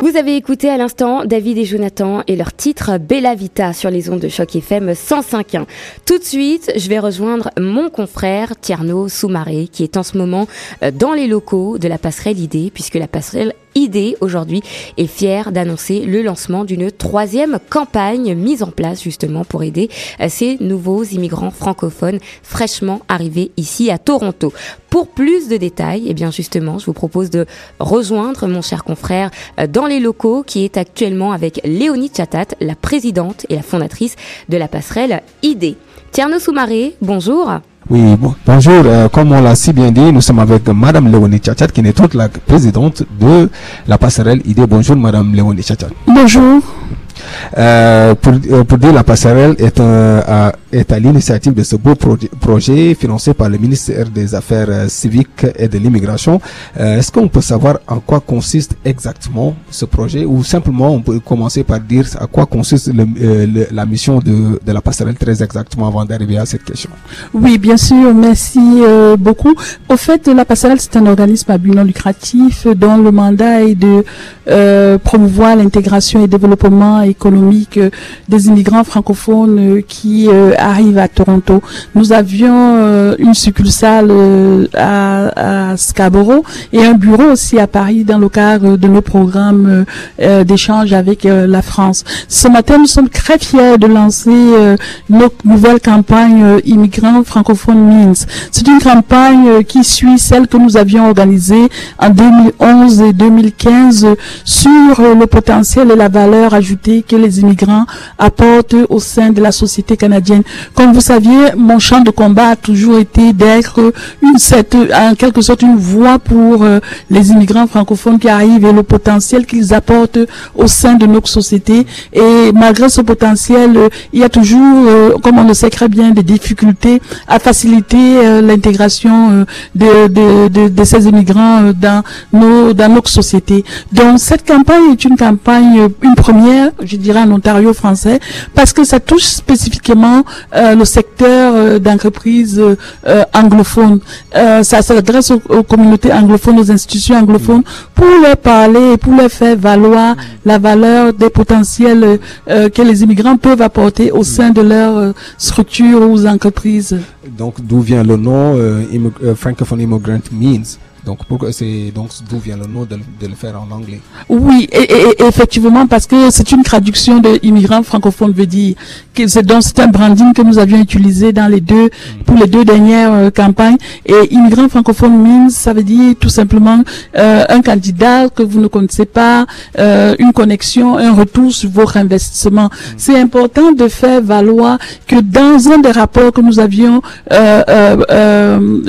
Vous avez écouté à l'instant David et Jonathan et leur titre Bella Vita sur les ondes de choc FM 105.1. Tout de suite, je vais rejoindre mon confrère Tierno Soumaré qui est en ce moment euh, dans les locaux de la passerelle ID puisque la passerelle idée aujourd'hui est fière d'annoncer le lancement d'une troisième campagne mise en place justement pour aider euh, ces nouveaux immigrants francophones fraîchement arrivés ici à Toronto. Pour plus de détails, eh bien justement, je vous propose de rejoindre mon cher confrère euh, dans les locaux qui est actuellement avec Léonie Chatat, la présidente et la fondatrice de la passerelle ID. Tierno Soumaré, bonjour. Oui, bonjour. Euh, comme on l'a si bien dit, nous sommes avec Madame Léonie Tchatchat, qui est toute la présidente de la passerelle ID. Bonjour, Madame Léonie Tchatchat. Bonjour. Euh, pour, euh, pour, dire la passerelle est, un, est à l'initiative de ce beau projet financé par le ministère des Affaires euh, civiques et de l'immigration. Euh, est-ce qu'on peut savoir en quoi consiste exactement ce projet ou simplement on peut commencer par dire à quoi consiste la mission de, de, la passerelle très exactement avant d'arriver à cette question? Oui, bien sûr. Merci beaucoup. Au fait, la passerelle, c'est un organisme à but non lucratif dont le mandat est de promouvoir l'intégration et le développement économique des immigrants francophones qui arrive à Toronto. Nous avions euh, une succursale euh, à, Scarborough et un bureau aussi à Paris dans le cadre de nos programmes euh, d'échange avec la France. Ce matin, nous sommes très fiers de lancer notre nouvelle campagne immigrants francophones Means. C'est une campagne qui suit celle que nous avions organisée en 2011 et 2015 sur le potentiel et la valeur ajoutée que les immigrants apportent au sein de la société canadienne. Comme vous saviez, mon champ de combat a toujours été d'être en quelque sorte une voix pour euh, les immigrants francophones qui arrivent et le potentiel qu'ils apportent au sein de notre société. Et malgré ce potentiel, euh, il y a toujours, euh, comme on le sait très bien, des difficultés à faciliter l'intégration de, ces immigrants dans nos dans notre société. Donc cette campagne est une campagne, une première, je dirais en Ontario français, parce que ça touche spécifiquement euh, le secteur euh, d'entreprise euh, anglophone. ça s'adresse aux, communautés anglophones, aux institutions anglophones, pour leur parler et pour leur faire valoir la valeur des potentiels que les immigrants peuvent apporter au sein de leur structure ou entreprises. Donc, d'où vient le nom Francophone Immigrant Means? Donc, c'est donc d'où vient le nom de, le faire en anglais? Oui, et, effectivement, parce que c'est une traduction de immigrant francophone veut dire que c'est donc c'est un branding que nous avions utilisé dans les deux pour les deux dernières euh, campagnes. Et immigrant francophone means, ça veut dire tout simplement euh, un candidat que vous ne connaissez pas, euh, une connexion, un retour sur vos investissements. Mm. C'est important de faire valoir que dans un des rapports que nous avions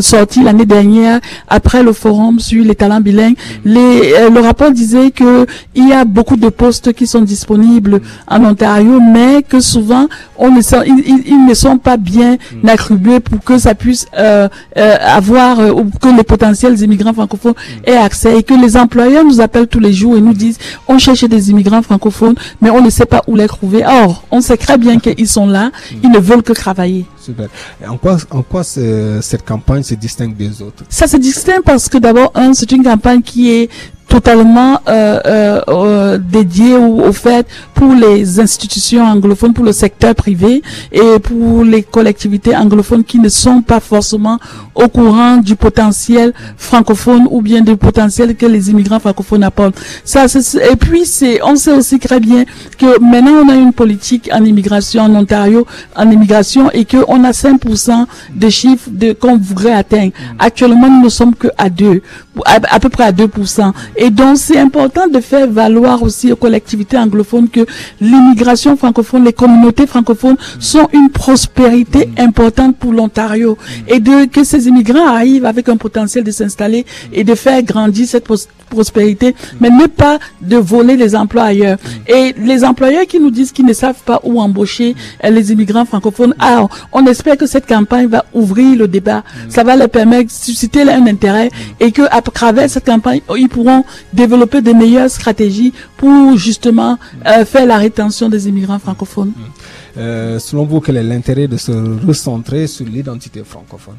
sorti l'année dernière après le forum sur les talents bilingues, les, euh, le rapport disait que il y a beaucoup de postes qui sont disponibles en Ontario, mais que souvent on ne sont, ils, ne sont pas bien attribués pour que ça puisse euh, euh, avoir ou que les potentiels immigrants francophones aient accès et que les employeurs nous appellent tous les jours et nous disent on cherche des immigrants francophones, mais on ne sait pas où les trouver. Or, on sait très bien qu'ils sont là, ils ne veulent que travailler. Super. en quoi, en quoi cette campagne se distingue des autres? Ça se distingue parce que d'abord, un, c'est une campagne qui est totalement euh, euh, euh, dédié au, au, fait pour les institutions anglophones, pour le secteur privé et pour les collectivités anglophones qui ne sont pas forcément au courant du potentiel francophone ou bien du potentiel que les immigrants francophones apportent. Ça, et puis c'est, on sait aussi très bien que maintenant on a une politique en immigration en Ontario, en immigration et que on a 5% des chiffres de qu'on voudrait atteindre. Actuellement, nous ne sommes que à 2, à, à peu près à 2%. Et donc, c'est important de faire valoir aussi aux collectivités anglophones que l'immigration francophone, les communautés francophones sont une prospérité importante pour l'Ontario. Et de que ces immigrants arrivent avec un potentiel de s'installer et de faire grandir cette prospérité, mais ne pas de voler les emplois ailleurs. Et les employeurs qui nous disent qu'ils ne savent pas où embaucher euh, les immigrants francophones, alors on espère que cette campagne va ouvrir le débat. Ça va leur permettre de susciter un intérêt et que à travers cette campagne, ils pourront développer de meilleures stratégies pour justement euh, faire la rétention des immigrants francophones. Euh, selon vous, quel est l'intérêt de se recentrer sur l'identité francophone?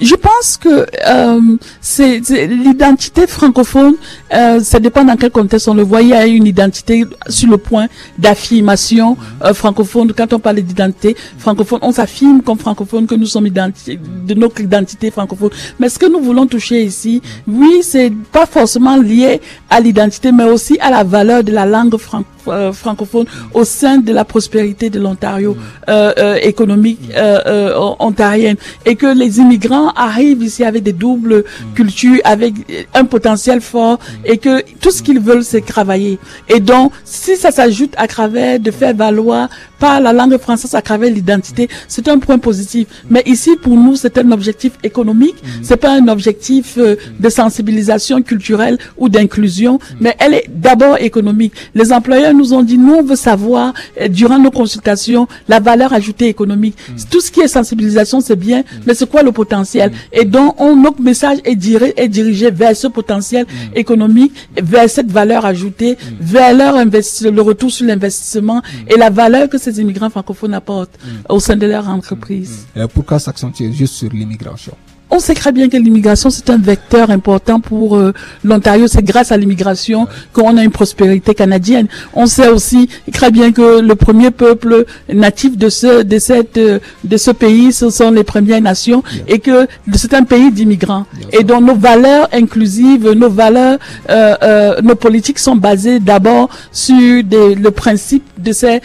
Je pense que euh, c'est l'identité francophone, euh, ça dépend dans quel contexte on le voit. Il y a une identité sur le point d'affirmation euh, francophone. Quand on parle d'identité francophone, on s'affirme comme francophone que nous sommes de notre identité francophone. Mais ce que nous voulons toucher ici, oui, c'est pas forcément lié à l'identité, mais aussi à la valeur de la langue francophone euh, francophone au sein de la prospérité de l'Ontario euh, euh, économique euh, ontarienne. Et que les immigrants arrivent ici avec des doubles cultures, avec un potentiel fort et que tout ce qu'ils veulent c'est travailler. Et donc si ça s'ajoute à travers de faire valoir par la langue française à travers l'identité, c'est un point positif. Mais ici pour nous c'est un objectif économique, c'est pas un objectif de sensibilisation culturelle ou d'inclusion, mais elle est d'abord économique. Les employeurs nous ont dit, nous, on veut savoir, euh, durant nos consultations, la valeur ajoutée économique. Mm. Tout ce qui est sensibilisation, c'est bien, mm. mais c'est quoi le potentiel? Mm. Et donc, on, notre message est, dirigé, est dirigé vers ce potentiel économique, vers cette valeur ajoutée, vers leur le retour sur l'investissement et la valeur que ces immigrants francophones apportent au sein de leur entreprise. pourquoi s'accentuer juste sur l'immigration? On sait très bien que l'immigration, c'est un vecteur important pour euh, l'Ontario. C'est grâce à l'immigration qu'on a une prospérité canadienne. On sait aussi très bien que le premier peuple natif de ce, de cette, euh, de ce pays, ce sont les Premières Nations et que c'est un pays d'immigrants. Et donc nos valeurs inclusives, nos valeurs, euh, nos politiques sont basées d'abord sur des, le principe de ces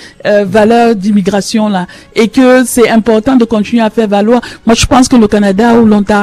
valeurs d'immigration là. Et que c'est important de continuer à faire valoir. Moi, je pense que le Canada ou l'Ontario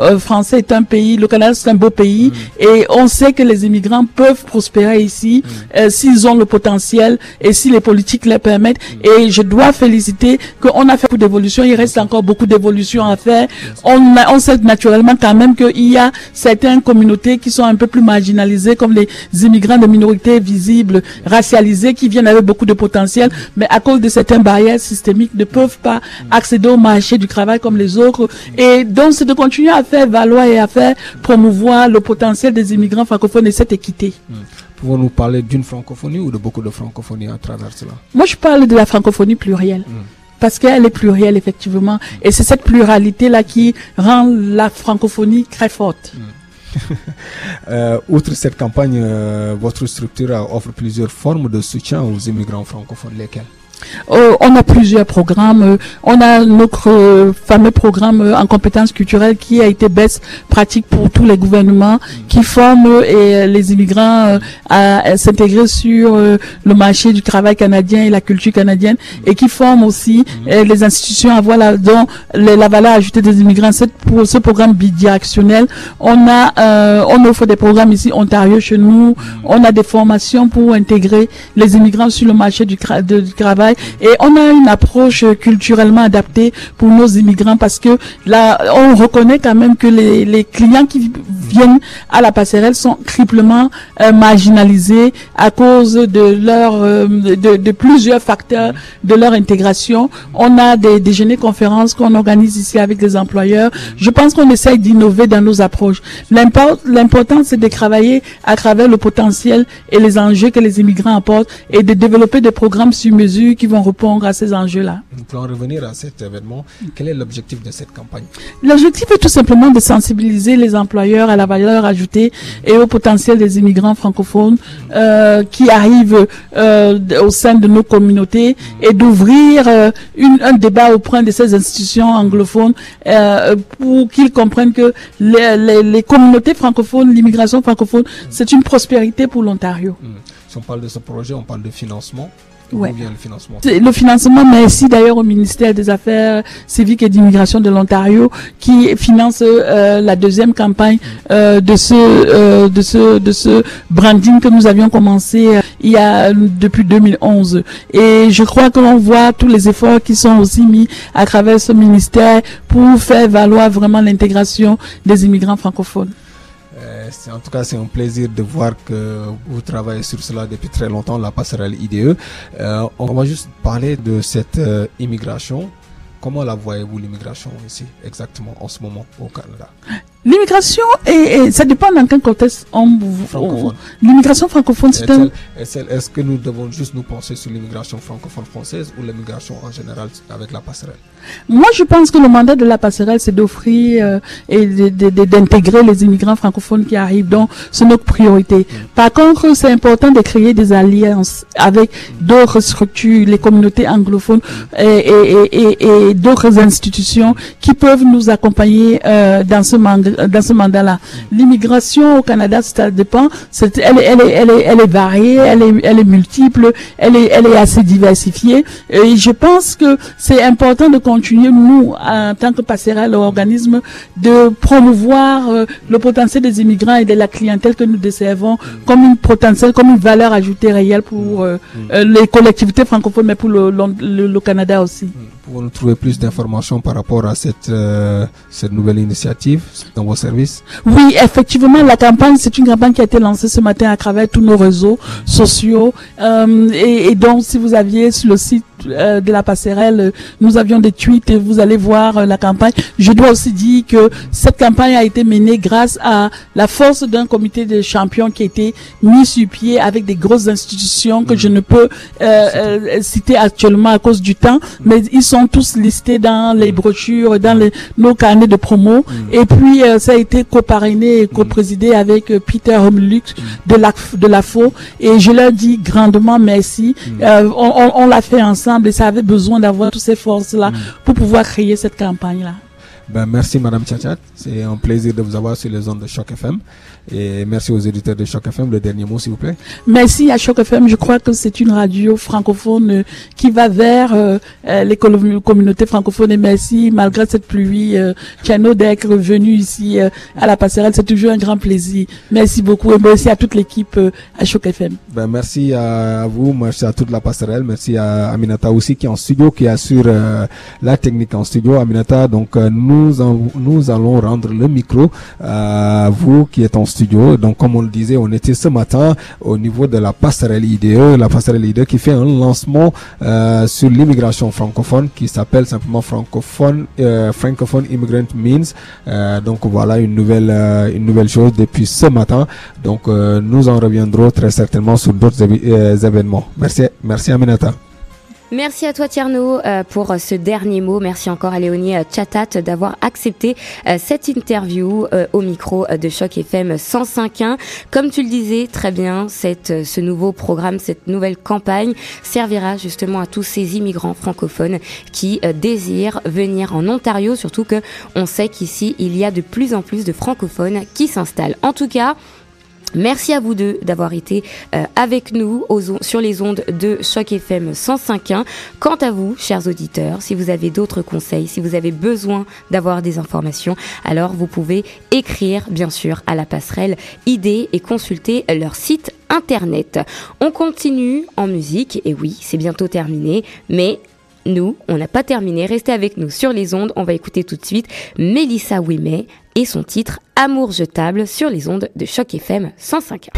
euh, français est un pays, le Canada c'est un beau pays mm. et on sait que les immigrants peuvent prospérer ici mm. euh, s'ils ont le potentiel et si les politiques les permettent. Mm. Et je dois féliciter qu'on a fait beaucoup d'évolutions, il reste encore beaucoup d'évolutions à faire. On, on sait naturellement quand même qu'il y a certaines communautés qui sont un peu plus marginalisées comme les immigrants de minorités visibles, racialisés, qui viennent avec beaucoup de potentiel, mais à cause de certaines barrières systémiques ne peuvent pas accéder au marché du travail comme les autres. Et donc c'est de continuer à faire valoir et à faire promouvoir le potentiel des immigrants francophones et cette équité. Hmm. Pouvons-nous parler d'une francophonie ou de beaucoup de francophonie à travers cela? Moi, je parle de la francophonie plurielle. Hmm. Parce qu'elle est plurielle, effectivement. Et c'est cette pluralité-là qui rend la francophonie très forte. Hmm. Euh, outre cette campagne, euh, votre structure offre plusieurs formes de soutien aux immigrants francophones. Lesquelles? Euh, on a plusieurs programmes. Euh, on a notre euh, fameux programme en compétences culturelles qui a été best pratique pour tous les gouvernements, qui forme les immigrants à, s'intégrer sur le marché du travail canadien et la culture canadienne, et qui forme aussi les institutions à voir la, la valeur ajoutée des immigrants. pour ce programme bidirectionnel, on a, on offre des programmes ici Ontario chez nous. On a des formations pour intégrer les immigrants sur le marché du travail et on a une approche culturellement adaptée pour nos immigrants parce que là, on reconnaît quand même que les, les clients qui viennent à la passerelle sont triplement euh, marginalisés à cause de leur euh, de, de, plusieurs facteurs de leur intégration. On a des déjeuners conférences qu'on organise ici avec les employeurs. Je pense qu'on essaye d'innover dans nos approches. L'important, c'est de travailler à travers le potentiel et les enjeux que les immigrants apportent et de développer des programmes sur mesure vont répondre à ces enjeux-là. Nous pouvons revenir à cet événement. Quel est l'objectif de cette campagne? L'objectif est tout simplement de sensibiliser les employeurs à la valeur ajoutée et au potentiel des immigrants francophones euh, qui arrivent euh, au sein de nos communautés et d'ouvrir euh, un débat auprès de ces institutions anglophones pour qu'ils comprennent que les, les, communautés francophones, l'immigration francophone, c'est une prospérité pour l'Ontario. Hmm. Si on parle de ce projet, on parle de financement. Ouais. le financement Le financement, merci d'ailleurs au ministère des Affaires civiques et d'immigration de l'Ontario qui finance euh, la deuxième campagne euh, de ce euh, de ce de ce branding que nous avions commencé il y a depuis 2011. Et je crois que l'on voit tous les efforts qui sont aussi mis à travers ce ministère pour faire valoir vraiment l'intégration des immigrants francophones en tout cas, c'est un plaisir de voir que vous travaillez sur cela depuis très longtemps, la passerelle IDE. Euh, on va juste parler de cette euh, immigration. Comment la voyez-vous l'immigration ici exactement en ce moment au Canada? L'immigration, et, ça dépend dans quel contexte on... L'immigration francophone, c'est un... Est-ce que nous devons juste nous penser sur l'immigration francophone française ou l'immigration en général avec la passerelle? Moi, je pense que le mandat de la passerelle, c'est d'offrir euh, et d'intégrer les immigrants francophones qui arrivent. Donc, c'est notre priorité. Mm. Par contre, c'est important de créer des alliances avec d'autres structures, les communautés anglophones mm. et, et, d'autres institutions qui peuvent nous accompagner euh, dans ce mandat dans ce mandat-là. L'immigration au Canada, ça dépend. elle, elle, est, elle, est, elle est variée, elle est, elle est multiple, elle est, elle est assez diversifiée. Et je pense que c'est important de continuer, nous, en tant que passerelle organisme, de promouvoir euh, le potentiel des immigrants et de la clientèle que nous desservons comme une potentiel, comme une valeur ajoutée réelle pour euh, euh, les collectivités francophones, mais pour le, le, le Canada aussi. Pouvons-nous trouver plus d'informations par rapport à cette, cette nouvelle initiative dans vos services Oui, effectivement, la campagne, c'est une campagne qui a été lancée ce matin à travers tous nos réseaux sociaux. Euh, et, donc, si vous aviez sur le site euh, de la passerelle, nous avions des tweets et vous allez voir euh, la campagne. Je dois aussi dire que cette campagne a été menée grâce à la force d'un comité de champions qui a été mis sur pied avec des grosses institutions que je ne peux euh, citer actuellement à cause du temps, mais ils sont tous listés dans les brochures, dans les, nos carnets de promo. Et puis ça a été coparrainé et coprésidé avec Peter Homlux de la de la FO et je leur dis grandement merci. on, on l'a fait ensemble et ça avait besoin d'avoir toutes ces forces-là mm. pour pouvoir créer cette campagne-là. Ben, merci Madame Tchatchat, c'est un plaisir de vous avoir sur les ondes de Choc FM. Et merci aux éditeurs de Choc FM. Le dernier mot, s'il vous plaît. Merci à Choc FM. Je crois que c'est une radio francophone euh, qui va vers euh, euh, les communautés francophones. Et merci, malgré cette pluie, euh, d'être venu ici à la passerelle. C'est toujours un grand plaisir. Merci beaucoup et merci à toute l'équipe à Choc FM. Ben, merci à, vous, merci à toute la passerelle. Merci à Aminata aussi qui est en studio, qui assure la technique en studio. Aminata, donc nous, nous allons rendre le micro à vous qui êtes en studio. Donc, comme on le disait, on était ce matin au niveau de la passerelle IDE, la passerelle IDE qui fait un lancement euh, sur l'immigration francophone qui s'appelle simplement francophone, euh, francophone immigrant means. Euh, donc voilà une nouvelle, une nouvelle chose depuis ce matin. Donc nous en reviendrons très certainement sur d'autres événements. Merci, merci Aminata. Merci à toi Tierno euh, pour euh, ce dernier mot. Merci encore à Léonie euh, Chatat d'avoir accepté cette interview au micro de Choc FM 105.1. Comme tu le disais très bien, cette, ce nouveau programme, cette nouvelle campagne servira justement à tous ces immigrants francophones qui désirent venir en Ontario, surtout que on sait qu'ici il y a de plus en plus de francophones qui s'installent. En tout cas, Merci à vous deux d'avoir été euh, avec nous sur les ondes de Choc FM 105.1. Quant à vous, chers auditeurs, si vous avez d'autres conseils, si vous avez besoin d'avoir des informations, alors vous pouvez écrire bien sûr à la passerelle ID et consulter leur site internet. On continue en musique et oui, c'est bientôt terminé, mais nous, on n'a pas terminé. Restez avec nous sur les ondes. On va écouter tout de suite Mélissa Ouimet et son titre Amour jetable sur les ondes de Choc FM 105.